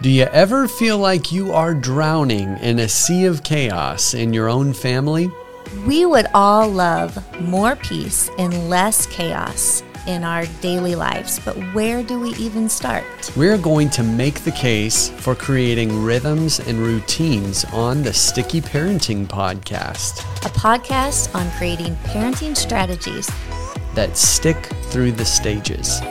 Do you ever feel like you are drowning in a sea of chaos in your own family? We would all love more peace and less chaos in our daily lives, but where do we even start? We're going to make the case for creating rhythms and routines on the Sticky Parenting Podcast A podcast on creating parenting strategies that stick through the stages.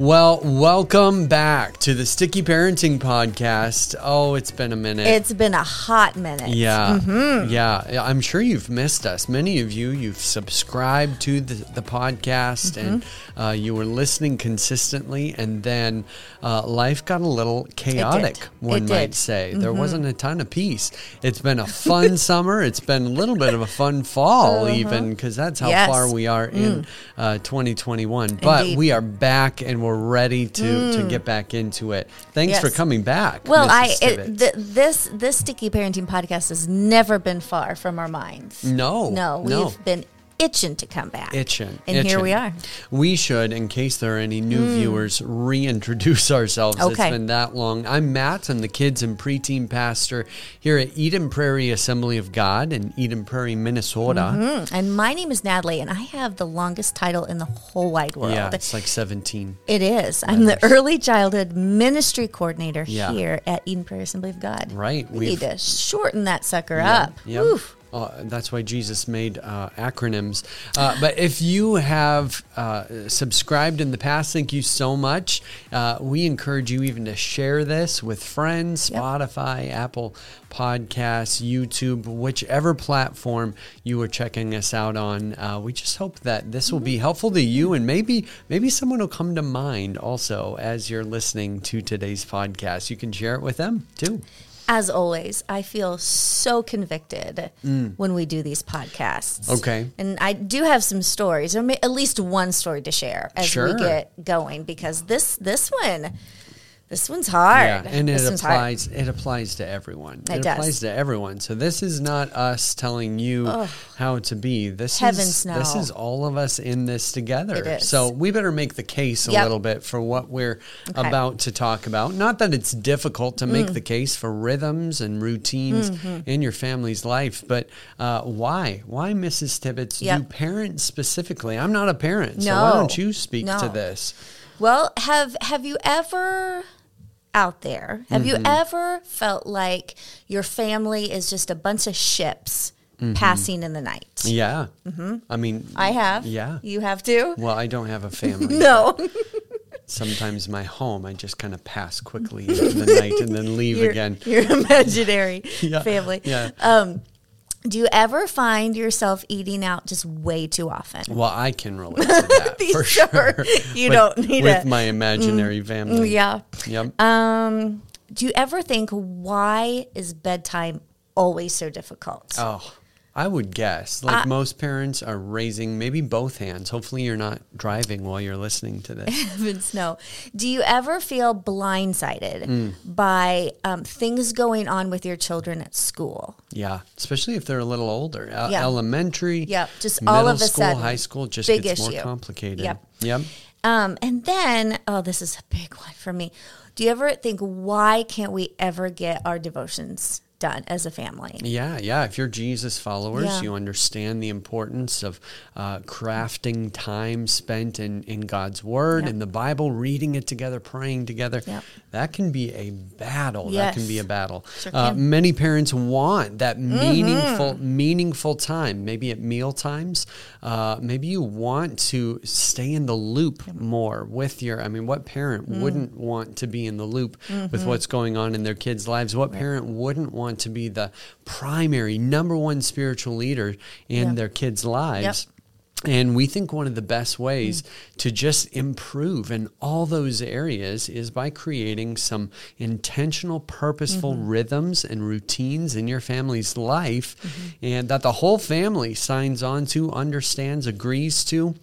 Well, welcome back to the Sticky Parenting Podcast. Oh, it's been a minute. It's been a hot minute. Yeah, yeah. I'm sure you've missed us. Many of you, you've subscribed to the, the podcast and uh, you were listening consistently, and then uh, life got a little chaotic. One might say there wasn't a ton of peace. It's been a fun summer. It's been a little bit of a fun fall, even because that's how Yes. far we are in uh, 2021. But Indeed. we are back and we're ready to to hmm. get back into it. Thanks for coming back. Well, Mrs. I it, th- this this sticky parenting podcast has never been far from our minds. No, no, we've no. been itching to come back. itching. and here we are. We should, in case there are any new viewers, reintroduce ourselves. Okay. It's been that long. I'm Matt. I'm the kids and preteen pastor here at Eden Prairie Assembly of God in Eden Prairie, Minnesota. Mm, And my name is Natalie, and I have the longest title in the whole wide world. Yeah, it's like 17. It is. I'm the early childhood ministry coordinator Yeah. here at Eden Prairie Assembly of God. Right. We We've- need to shorten that sucker Yeah, up. yep. Oof. Uh, that's why Jesus made uh, acronyms. Uh, but if you have uh, subscribed in the past, thank you so much. Uh, we encourage you even to share this with friends, Yep. Spotify, Apple Podcasts, YouTube, whichever platform you are checking us out on. Uh, we just hope that this will be helpful to you, and maybe maybe someone will come to mind also as you're listening to today's podcast. You can share it with them too. As always, I feel so convicted when we do these podcasts. Mm. Okay. And I do have some stories, or may- at least one story to share as Sure. we get going, because this this one, this one's hard. Yeah, and it This hard. applies. It applies to everyone. It, It applies to everyone. So this is not us telling you how to be. This Heavens, is no. this is all of us in this together. It. So we better make the case a Yep. little bit for what we're Okay. about to talk about. Not that it's difficult to Mm. make the case for rhythms and routines Mm-hmm. in your family's life, but uh, why? Why, Mrs. Tibbetts? Yep. Do parents specifically? I'm not a parent, so why don't you speak to this? Well, have have you ever out there, have you ever felt like your family is just a bunch of ships passing in the night? Yeah. I mean, Mm-hmm. I have. Yeah. You have too? Well, I don't have a family. No. Sometimes my home, I just kind of pass quickly into the night and then leave your, again. your imaginary Yeah, family. yeah. Um, do you ever find yourself eating out just way too often? Well, I can relate to that for sure. You don't need it. with a- my imaginary family. Yeah. Yep. Um, do you ever think why is bedtime always so difficult? oh, I would guess. Like most parents are raising maybe both hands. Hopefully, you're not driving while you're listening to this. Heavens no. Do you ever feel blindsided Mm. by um, things going on with your children at school? Yeah, especially if they're a little older. Yeah. Elementary. Yep, just all of a school, sudden, high school just gets issue. more complicated. Yep. Yep. Um, and then, oh, this is a big one for me. Do you ever think, why can't we ever get our devotions done as a family? Yeah, yeah. If you're Jesus followers, Yeah. you understand the importance of uh, crafting time spent in, in God's Word, Yep. in the Bible, reading it together, praying together. Yep. That can be a battle. That can be a battle. Sure uh. Mm-hmm. many parents want that meaningful, meaningful time. Maybe at meal times. Uh, maybe you want to stay in the loop more with your. I mean, what parent Mm. wouldn't want to be in the loop Mm-hmm. with what's going on in their kids' lives? What parent wouldn't want to be the primary, number one spiritual leader in Yeah. their kids' lives? And we think one of the best ways to just improve in all those areas is by creating some intentional, purposeful mm-hmm. rhythms and routines in your family's life, mm-hmm. and that the whole family signs on to, understands, agrees to.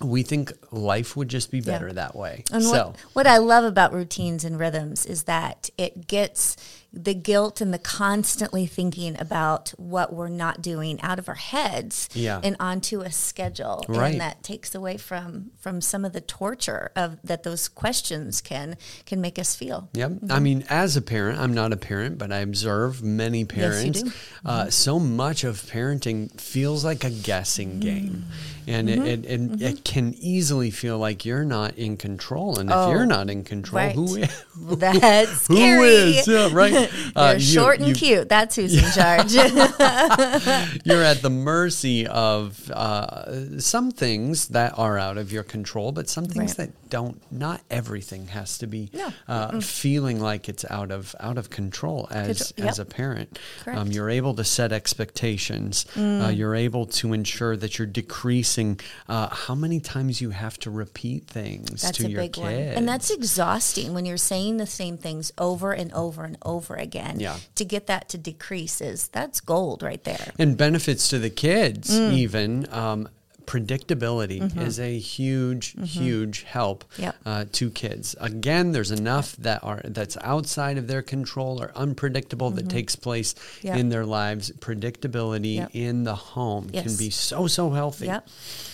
We think life would just be better that way. And so, what, what I love about routines and rhythms is that it gets the guilt and the constantly thinking about what we're not doing out of our heads Yeah. and onto a schedule Right. and that takes away from from some of the torture of that those questions can can make us feel Yep. I mean, as a parent, I'm not a parent, but I observe many Yes, you parents. do. Uh, so much of parenting feels like a guessing game. And Mm-hmm. it, it, it, it can easily feel like you're not in control. And if Oh, you're not in control, who right. is? that's Who scary is? Yeah, right. Uh, They're you- short and you- cute. That's who's in charge. you're at the mercy of uh, some things that are out of your control, but some things Right. that don't. Not everything has to be No. uh, feeling like it's out of out of control as Control- as a parent. Mm. Um, you're able to set expectations. Uh, you're able to ensure that you're decreasing uh, how many times you have to repeat things That's to a your big kids. one. And that's exhausting when you're saying the same things over and over and over again. Yeah. To get that to decrease is that's gold right there. and benefits to the kids Mm. even um, predictability is a huge huge help Mm-hmm. Yep. uh, to kids again there's enough that are that's outside of their control or unpredictable that takes place Mm-hmm. Yep. in their lives predictability Yep. in the home can be so so healthy Yep.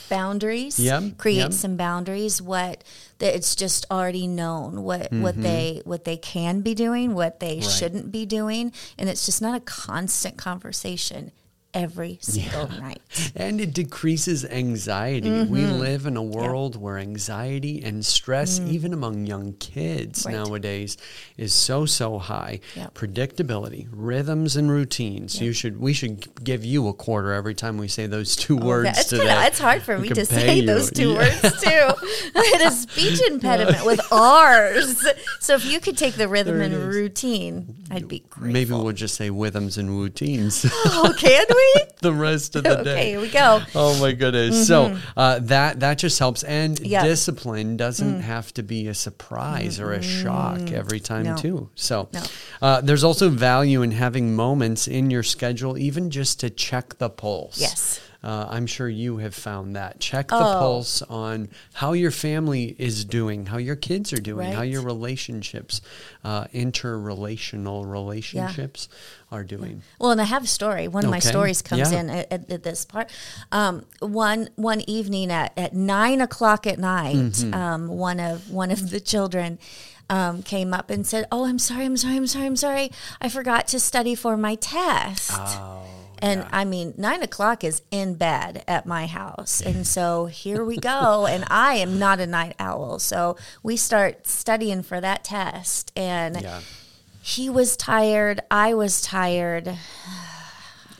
Boundaries. Yep, Create some boundaries. What that it's just already known what what they what they can be doing, what they Mm-hmm. Right. shouldn't be doing, and it's just not a constant conversation every single night. and it decreases anxiety. We Mm-hmm. live in a world where anxiety and stress, even among young kids Mm. Right. nowadays, is so so high. Predictability, rhythms, and routines. You should we should give you a quarter every time we say those two words Yeah, it's today. kinda, it's hard for We me to say you. those two Yeah. words too. I had a speech impediment with R's. So if you could take the rhythm and routine, I'd be grateful. Maybe we'll just say rhythms and routines Oh, can we? the rest of the okay, day. Okay, here we go. Oh my goodness! So uh, that that just helps, and Yeah. discipline doesn't have to be a surprise or a shock every time No. too. So No. uh, there's also value in having moments in your schedule, even just to check the pulse. Yes. Uh, I'm sure you have found that. Check the Oh. pulse on how your family is doing, how your kids are doing, how your relationships, uh, interrelational relationships are doing. Well, and I have a story. One of my stories comes Yeah. in at, at- at this part. Um, one one evening at, at nine o'clock at night, Mm-hmm. um, one of one of the children um, came up and said, "Oh, I'm sorry, I'm sorry, I'm sorry, I'm sorry. I forgot to study for my test." Oh, And I mean, nine o'clock is in bed at my house. And so here we go. and I am not a night owl. So we start studying for that test. And yeah. he was tired. I was tired.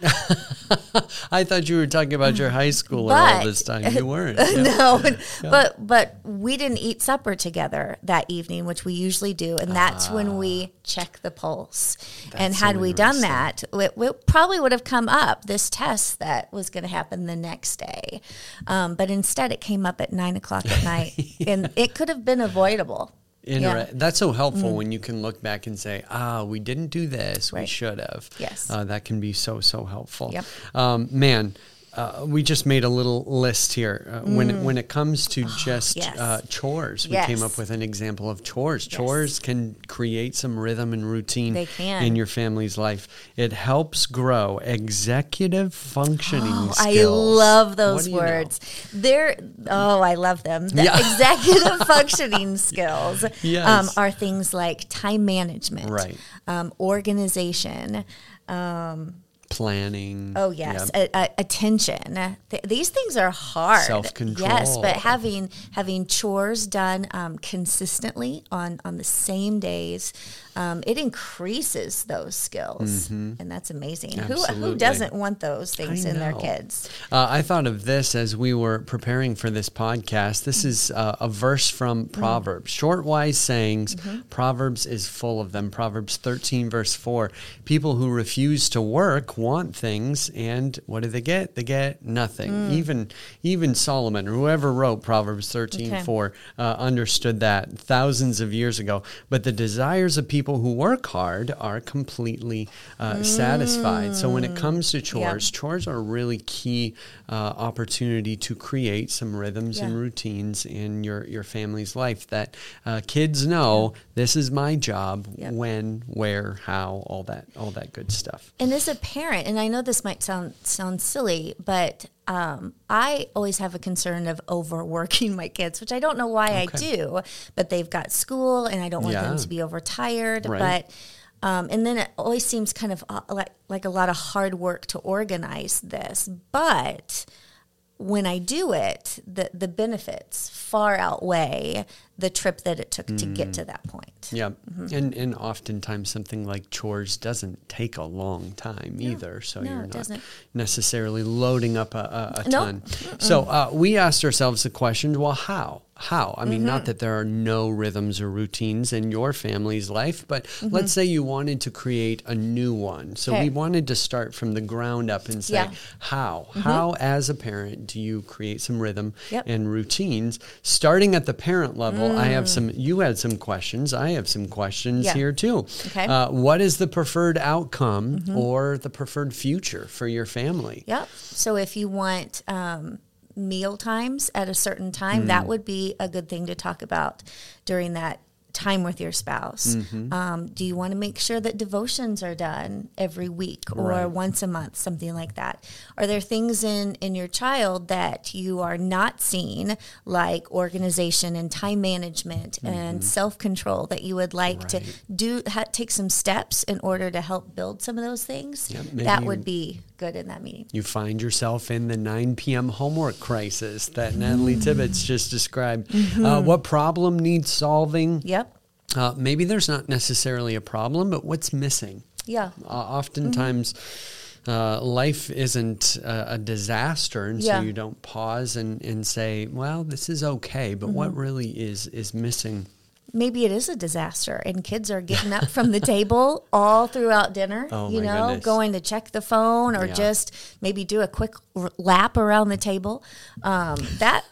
I thought you were talking about your high schooler all this time. You weren't. Yeah. no, but but we didn't eat supper together that evening, which we usually do, and that's when we check the pulse. and That's so had we done that, it, it probably would have come up this test that was going to happen the next day, um, but instead it came up at nine o'clock at night, and it could have been avoidable. Yeah. That's so helpful when you can look back and say, ah, we didn't do this. We should have. Yes. Uh, that can be so, so helpful. Yep. Um, man, uh, we just made a little list here. Uh, When, it, when it comes to just Mm. yes. uh, chores, we Yes. came up with an example of chores. Chores can create some rhythm and routine They can. in your family's life. It helps grow executive functioning Oh, skills. I love those you know? words. They're oh, I love them. The Yeah. executive functioning skills um, are things like time management, Right. Um, organization. Planning. Oh yes, a, a, attention. Th- these things are hard. Self-control. Yes, but having having chores done um, consistently on on the same days, um, it increases those skills, and that's amazing. Who Mm-hmm. Absolutely. who doesn't want those things in their kids? Uh, I thought of this as we were preparing for this podcast. This is uh, a verse from Proverbs, short, wise sayings. Proverbs is full of them. Proverbs 13, verse 4 People who refuse to work want things, and what do they get? They get nothing. Mm. Even even Solomon, or whoever wrote Proverbs thirteen Okay. four, uh, understood that thousands of years ago. But the desires of people who work hard are completely uh, satisfied. So when it comes to chores, chores are a really key uh, opportunity to create some rhythms and routines in your your family's life that uh, kids know this is my job Yep. when where how all that all that good stuff. And as a parent, and I know this might sound sound silly, but um, I always have a concern of overworking my kids, which I don't know why I do, but they've got school, and I don't want them to be overtired. Right. But um, and then it always seems kind of uh, like like a lot of hard work to organize this, but when I do it, the the benefits far outweigh the trip that it took to Mm. get to that point. yeah Mm-hmm. and and oftentimes something like chores doesn't take a long time either so No, you're not doesn't. necessarily loading up a, a, a Nope. ton so uh, we asked ourselves the question well how how i mean Mm-hmm. not that there are no rhythms or routines in your family's life but let's say you wanted to create a new one so we Mm-hmm. Wanted to start from the ground up and say Yeah. Mm-hmm. how how as a parent do you create some rhythm Yep. and routines starting at the parent level i have some you had some questions i have some questions Mm. Yeah. here too Okay. Mm-hmm. uh, what is the preferred outcome or the preferred future for your family Yep. So if you want um, meal times at a certain time, Mm. that would be a good thing to talk about during that time with your spouse. Mm-hmm. Um, do you want to make sure that devotions are done every week or Right. once a month, something like that? Are there things in in your child that you are not seeing, like organization and time management and self control, that you would like to Mm-hmm. Do ha- take some steps in order to help build some of those things? That would be good in that meeting. you find yourself in the 9 p.m. homework crisis that Natalie Tibbetts just described. Uh, what problem needs solving? Yep. Uh, maybe there's not necessarily a problem, but what's missing? Yeah. Uh, oftentimes, uh, life isn't a, a disaster, and Yeah. so you don't pause and, and say, "Well, this is okay," but what really is is missing? Maybe it is a disaster and kids are getting up from the table all throughout dinner, Oh, you know, goodness. going to check the phone or Yeah. just maybe do a quick lap around the table. Um, that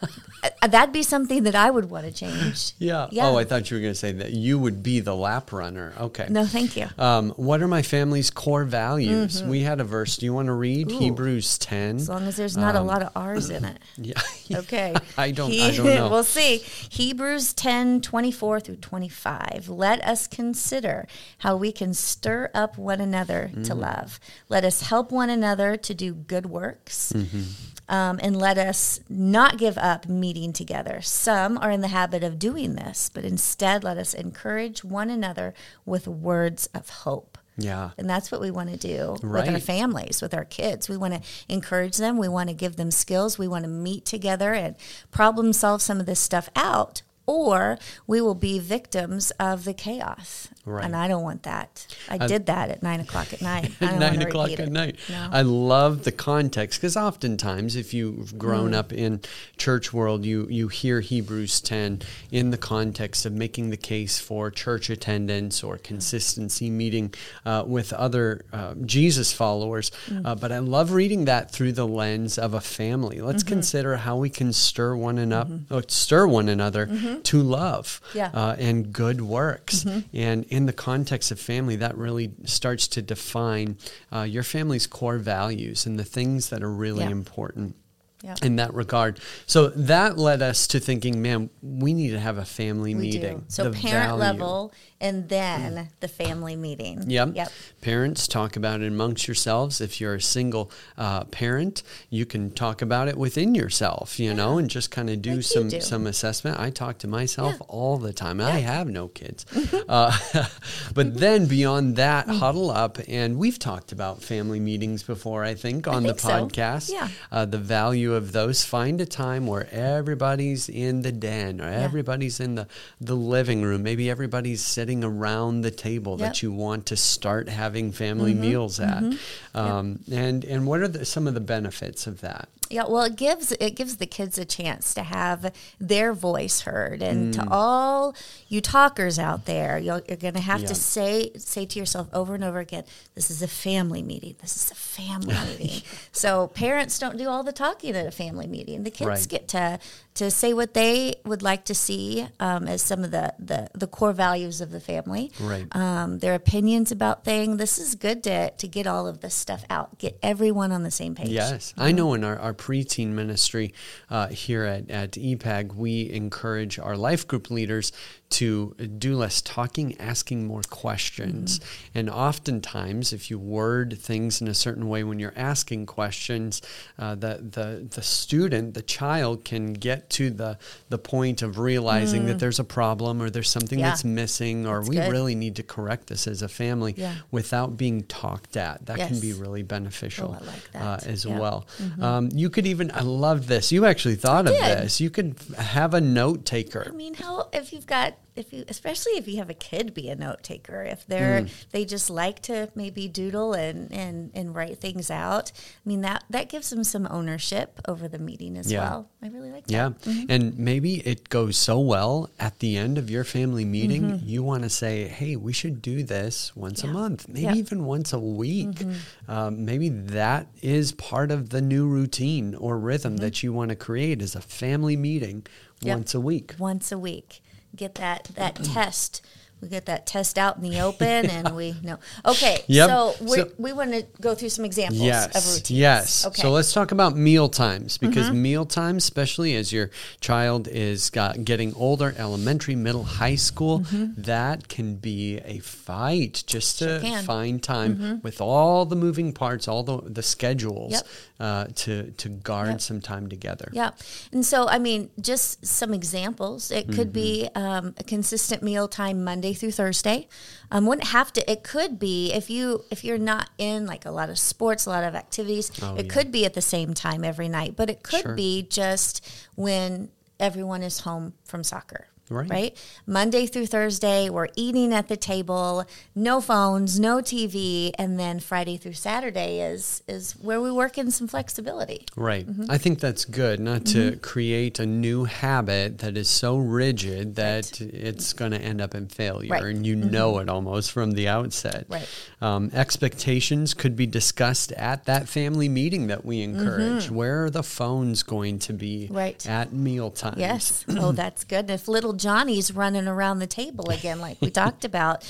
that'd be something that I would want to change. Yeah. Yeah. Oh, I thought you were going to say that you would be the lap runner. Okay. No, thank you. Um, what are my family's core values? We had a verse. Do you want to read Mm-hmm. Ooh. Hebrews 10? As long as there's not Um, a lot of R's in it. yeah. Okay. I don't- He- I don't know. we'll see. Hebrews 10 24 through 25. Let us consider how we can stir up one another to Mm. love. Let us help one another to do good works. Mm-hmm. Um, and let us not give up meeting together. Some are in the habit of doing this, but instead let us encourage one another with words of hope. Yeah. And that's what we want to do with our families, with our kids. We want to encourage them. We want to give them skills. We want to meet together and problem solve some of this stuff out, or we will be victims of the chaos. Right. And I don't want that. I did that at nine o'clock at night. I At nine o'clock at it. night. No. I love the context because oftentimes, if you've grown Mm. up in church world, you you hear Hebrews ten in the context of making the case for church attendance or consistency, meeting uh, with other uh, Jesus followers. Mm. Uh, but I love reading that through the lens of a family. Let's Mm-hmm. consider how we can stir one another, stir one another to love Mm-hmm. Yeah. Mm-hmm. uh, and good works. And in the context of family, that really starts to define uh, your family's core values and the things that are really Yeah. important. Yeah. In that regard. So that led us to thinking, man, we need to have a family We meeting. do. So The parent value. level and then the family meeting. Yep. Yep. Parents talk about it amongst yourselves. If you're a single uh, parent, you can talk about it within yourself, you know, and just kind of do Like some do. some assessment. I talk to myself Yeah. all the time. I have no kids, uh, but then beyond that, Mm. huddle up, and we've talked about family meetings before. I think on think the so. podcast, Yeah. uh, the value of those. Find a time where everybody's in the den or everybody's in the the living room. Maybe everybody's sitting around the table Yep. that you want to start having family meals at. Um, And and what are the, some of the benefits of that? Yeah, well, it gives it gives the kids a chance to have their voice heard, and Mm. to all you talkers out there, you're, you're going to have Yeah. to say say to yourself over and over again, "This is a family meeting. This is a family meeting." So parents don't do all the talking at a family meeting. The kids Right. get to to say what they would like to see um, as some of the, the the core values of the family, Right. um, their opinions about things. This is good to to get all of this stuff out, get everyone on the same page. Yes, I know in our, our preteen ministry uh, here at, at EPAG, we encourage our life group leaders to do less talking, asking more questions. And oftentimes, if you word things in a certain way when you're asking questions, uh, the, the, the student, the child, can get to the, the point of realizing that there's a problem or there's something Yeah. that's missing or That's we good. really need to correct this as a family Yeah. without being talked at. That can be really beneficial Oh, like uh, as Yeah. Mm-hmm. well. Um, you could even, I love this. You actually thought of did. this. You could have a note taker. I mean, how if you've got if you especially if you have a kid be a note taker, if they're Mm. they just like to maybe doodle and and and write things out. I mean that that gives them some ownership over the meeting as Yeah. well. I really like that. Yeah. Mm-hmm. And maybe it goes so well at the end of your family meeting, Mm-hmm. you want to say, hey, we should do this once a month, maybe Yeah. Mm-hmm. even once a week. Um, maybe that is part of the new routine or rhythm that you want to create as a family meeting Mm-hmm. Yep. once a week. Once a week, get that that test. We get that test out in the open, and we know. Okay, Yep. so, we So- we want to go through some examples of Yes. routines. Yes. Okay. So let's talk about meal times because Mm-hmm. meal times, especially as your child is got, getting older, elementary, middle, high school, that can be a fight just Mm-hmm. Sure to. Mm-hmm. find time with all the moving parts, all the, the schedules Yep. uh, to, to guard Yep. some time together. Yeah. And so, I mean, just some examples. It could be Mm-hmm. um, a consistent meal time Monday through Thursday. Um, wouldn't have to. It could be if you if you're not in like a lot of sports, a lot of activities. Oh, it yeah. could be at the same time every night, but it could Sure. be just when everyone is home from soccer. Right. Right. Monday through Thursday, we're eating at the table, no phones, no TV, and then Friday through Saturday is is where we work in some flexibility. Right. Mm-hmm. I think that's good not to create a new habit that is so rigid that it's going to end up in failure Right. Mm-hmm. and you know it almost from the outset. Right. Um, expectations could be discussed at that family meeting that we encourage. Where are the phones going to be Mm-hmm. Right. at mealtime. Yes. Oh, that's good. If little Johnny's running around the table again, like we talked about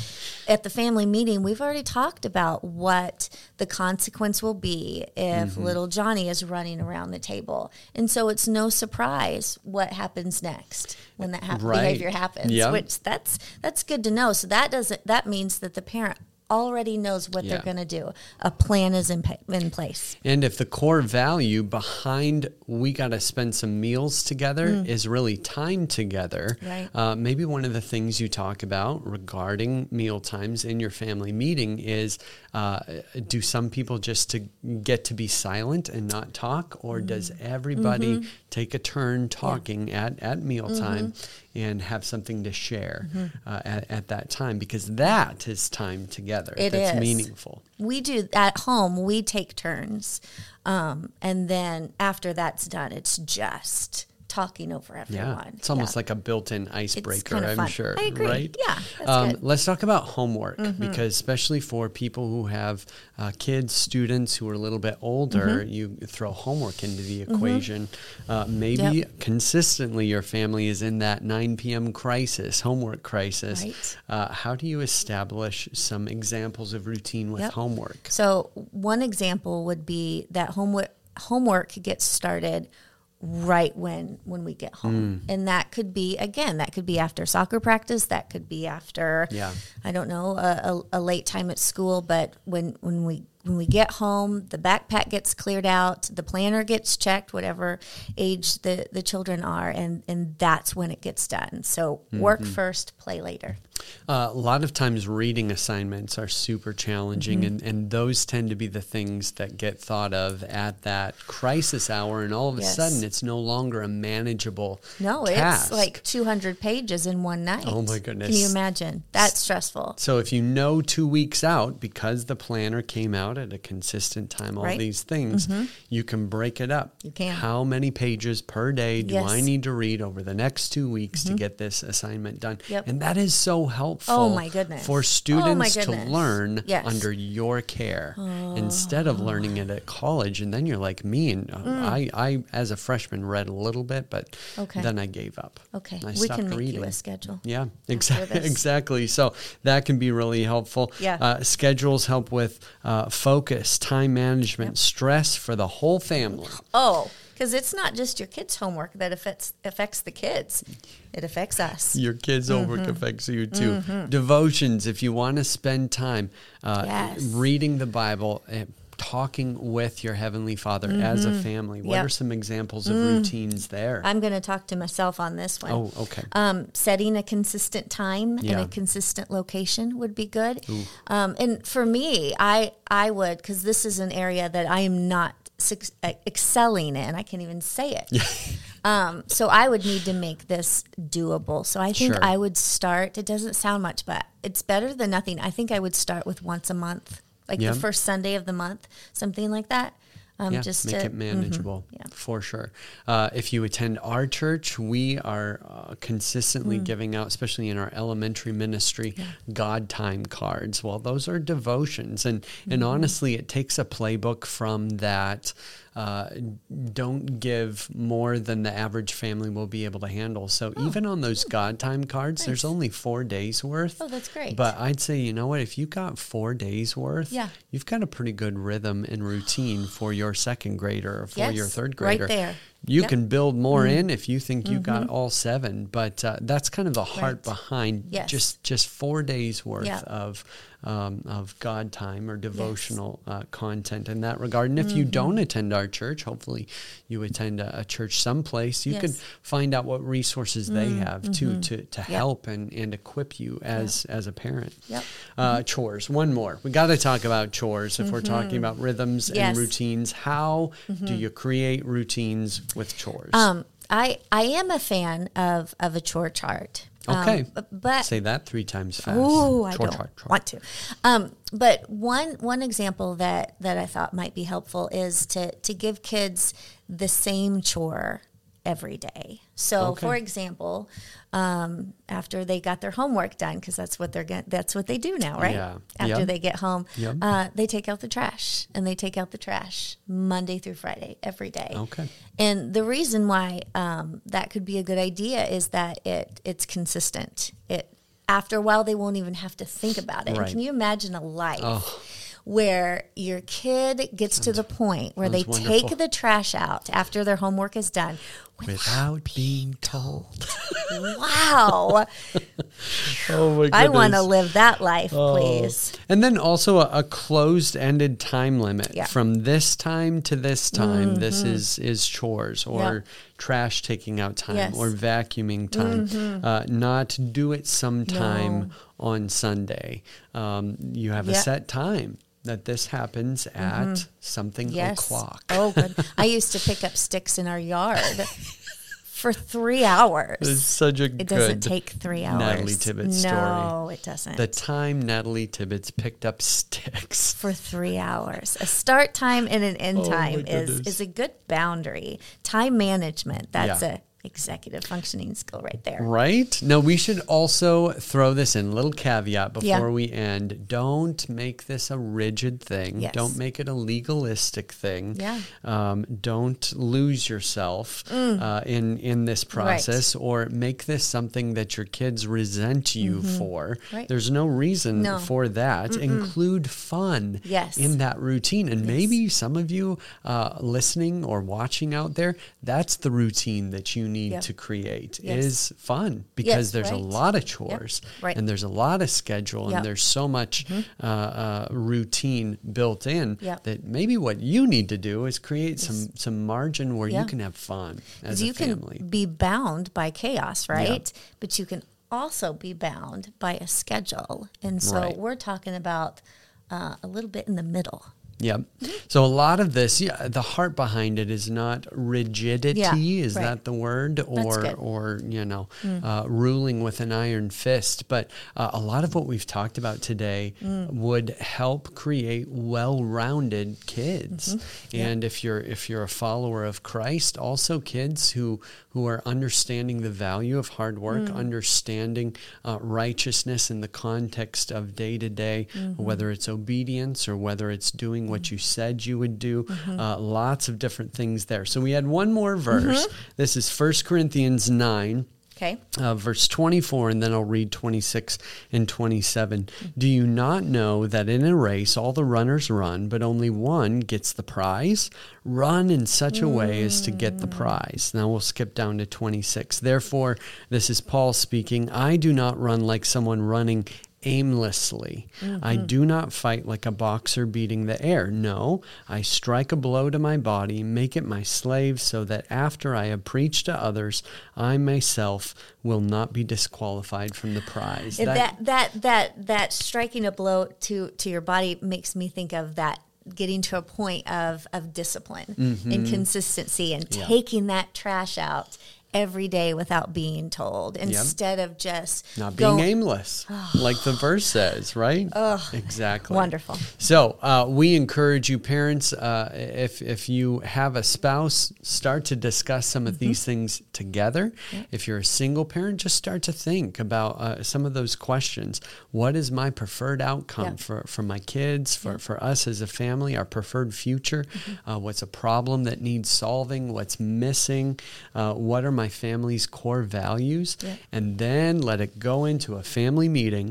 at the family meeting, we've already talked about what the consequence will be if Mm-hmm. little Johnny is running around the table. And so it's no surprise what happens next when that hap- Right. behavior happens, Yep. which that's that's good to know. So that doesn't that means that the parent already knows what Yeah. they're going to do. A plan is in, pa- in place. And if the core value behind we got to spend some meals together is really time together, Mm. Right. uh, maybe one of the things you talk about regarding meal times in your family meeting is uh, do some people just to get to be silent and not talk, or does Mm-hmm. everybody take a turn talking at, at mealtime Mm-hmm. And have something to share uh, at, at that time? Because that is time together. It that's is. meaningful. we do at home we take turns um, and then after that's done it's just talking over everyone Yeah, it's almost Yeah. like a built-in icebreaker. kinda I'm fun. sure. I agree. Right? Yeah, that's Um, good. Mm-hmm. let's talk about homework because, especially for people who have uh, kids, students who are a little bit older, Mm-hmm. you throw homework into the equation. Uh, maybe Yep. consistently your family is in that 9 p.m. crisis, homework crisis. Right. Uh, how do you establish some examples of routine with Yep. homework? so one example would be that homework homework gets started right when when we get home Mm. and that could be again that could be after soccer practice that could be after Yeah. i don't know a, a, a late time at school but when when we when we get home the backpack gets cleared out the planner gets checked whatever age the the children are and and that's when it gets done so work Mm-hmm. first play later Uh, a lot of times, reading assignments are super challenging, Mm-hmm. and, and those tend to be the things that get thought of at that crisis hour. And all of a Yes. sudden, it's no longer a manageable No, task. it's like 200 pages in one night. Oh, my goodness! Can you imagine? That's stressful. So if you know two weeks out, because the planner came out at a consistent time, all Right. Mm-hmm. these things, you can break it up. You can. How many pages per day do Yes. Mm-hmm. I need to read over the next two weeks to get this assignment done? Yep. And that is so helpful Oh, my goodness. for Oh, students my to learn Yes. Oh. under your care instead of learning it at college. And then you're like me, and uh, I, I, as a freshman, read a little bit, but Mm. Okay. then I gave up. Okay. I we stopped can make reading. you a schedule. Yeah, exactly. Exactly. So that can be really helpful. Yeah. Uh, schedules help with uh, focus, time management, stress for the whole family. Oh, because it's not just your kids' homework that affects affects the kids; it affects us. Your kids' homework Mm-hmm. affects you too. Devotions, if you want to spend time uh, Yes. reading the Bible. Uh, Talking with your heavenly Father as a family. What Mm-hmm. Yep. Mm. are some examples of routines there? I'm going to talk to myself on this one. oh, okay. Um, setting a consistent time and a consistent location would be good. Um, and for me, I I would because this is an area that I am not excelling in. I can't even say it. um, so I would need to make this doable. So I think Sure. I would start. It doesn't sound much, but it's better than nothing. I think I would start with once a month, like Yeah. the first Sunday of the month, something like that. Um, yeah, just make to, it manageable yeah. for sure. Uh, if you attend our church, we are uh, consistently Mm. giving out, especially in our elementary ministry, God time cards. Well, those are devotions, and and Mm-hmm. honestly, it takes a playbook from that. Uh, don't give more than the average family will be able to handle. So even on those God time cards, there's Oh. Only four days worth. Oh, that's great. But I'd say, you know what? If you got four days worth, Yeah. you've got a pretty good rhythm and routine for your second grader or for your third grader. right there. You Yep. Mm-hmm. can build more in if you think you got all seven, but uh, that's kind of the heart Right. behind Yes. just just four days worth Yeah. of um, of God time or devotional uh, content in that regard. And if you don't attend our church, hopefully you attend a, a church someplace. You could Yes. find out what resources they have to to to Yep. help and, and equip you as as a parent. Yep. Uh, chores. One more. We got to talk about chores if we're talking about rhythms and routines. How do you create routines with chores? Um, I I am a fan of of a chore chart. Um, Okay. b- but Say that three times fast. Ooh, I don't chart, chore. want to. Um, but one one example that that I thought might be helpful is to to give kids the same chore every day. So, Okay. for example, um, after they got their homework done, because that's what they're going that's what they do now, right? Yeah. After Yep. they get home, Yep. uh, they take out the trash, and they take out the trash Monday through Friday every day. Okay. And the reason why um, that could be a good idea is that it it's consistent. It after a while they won't even have to think about it. And can you imagine a life where your kid gets to the point where they sounds take the trash out after their homework is done? Without being told. Wow, Oh my goodness. I want to live that life, Oh. please. And then also a, a closed-ended time limit. Yeah. Mm-hmm. From this time to this time, this is is chores or Yeah. trash taking out time Yes. Mm-hmm. or vacuuming time. Uh, not do it sometime on Sunday. Um, you have a Yeah. Mm-hmm. set time that this happens mm-hmm. at something Yes. o'clock. Oh, good. I used to pick up sticks in our yard for three hours. It's such a It good doesn't take three hours. Natalie Tibbetts no, story. it doesn't. The time Natalie Tibbetts picked up sticks. for three hours. A start time and an end Oh, time is is a good boundary. Time management. That's Yeah. a executive functioning skill right there. Right? Now, we should also throw this in, little caveat before Yeah. we end. Don't make this a rigid thing. Yes. Don't make it a legalistic thing. Yeah. Um, don't lose yourself uh, in, in this process or make this something that your kids resent you for. Mm-hmm. Right. There's no reason No. for that. Include fun Yes. in that routine. And maybe some of you uh, listening or watching out there, that's the routine that you need Yep. to create Yes. is fun because Yes, there's a lot of chores Right. and there's a lot of schedule Yep. Mm-hmm. and there's so much uh, uh, routine built in Yep. that maybe what you need to do is create some some margin where you can have fun as you family. can be bound by chaos, right? But you can also be bound by a schedule. And so Right. we're talking about uh, a little bit in the middle. Yep. So a lot of this, yeah, the heart behind it is not rigidity. Yeah, is right. that the word, or. Mm. or you know, uh, ruling with an iron fist? But uh, a lot of what we've talked about today Mm. would help create well-rounded kids. Mm-hmm. And if you're if you're a follower of Christ, also kids who who are understanding the value of hard work, Mm. understanding uh, righteousness in the context of day to day, whether it's obedience or whether it's doing what you said you would do. Mm-hmm. Uh, lots of different things there. So we had one more verse. This is 1 Corinthians 9 Okay. uh, verse 24, and then I'll read 26 and 27. Do you not know that in a race all the runners run, but only one gets the prize? Run in such a way as to get the prize. Now we'll skip down to 26. Therefore, this is Paul speaking I do not run like someone running aimlessly. I do not fight like a boxer beating the air. No, I strike a blow to my body, make it my slave, so that after I have preached to others, I myself will not be disqualified from the prize. that, that that that that striking a blow to to your body makes me think of that getting to a point of of discipline and consistency and Mm-hmm. Yeah. taking that trash out every day without being told instead of just not being going- aimless, like the verse says, right? exactly. Wonderful. So uh, we encourage you, parents, uh, if if you have a spouse, start to discuss some of these things together. If you're a single parent, just start to think about uh, some of those questions. What is my preferred outcome Yeah. for for my kids, for for us as a family, our preferred future? Uh, what's a problem that needs solving? What's missing? Uh, what are my family's core values? Yeah. And then let it go into a family meeting.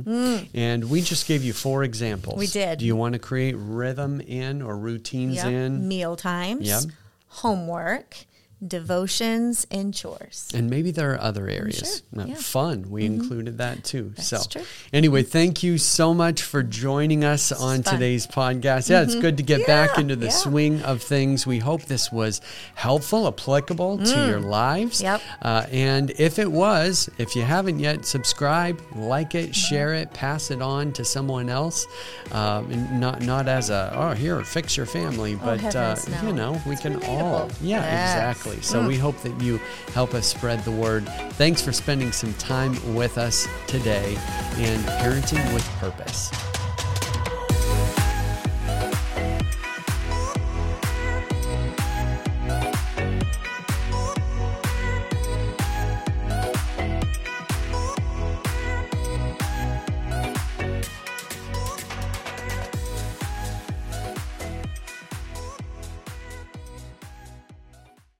And we just gave you four examples. Mm. We did. Do you want to create rhythm in or routines Yep. in? meal times, Yep. homework, devotions, and chores. And maybe there are other areas. Sure, Uh, yeah. Mm-hmm. Fun. We included that too. That's so, true. anyway, thank you so much for joining us on fun. Mm-hmm. today's podcast. Yeah, it's good to get back into the yeah. swing of things. We hope this was helpful, applicable to your lives. Mm. Yep. Uh, and if it was, if you haven't yet, subscribe, like Mm-hmm. it, share it, pass it on to someone else. Um, and not not as a oh here fix your family, but uh, Oh, heavens, no. you know we It's can all yeah Yes. exactly. So Mm. we hope that you help us spread the word. Thanks for spending some time with us today in Parenting with Purpose.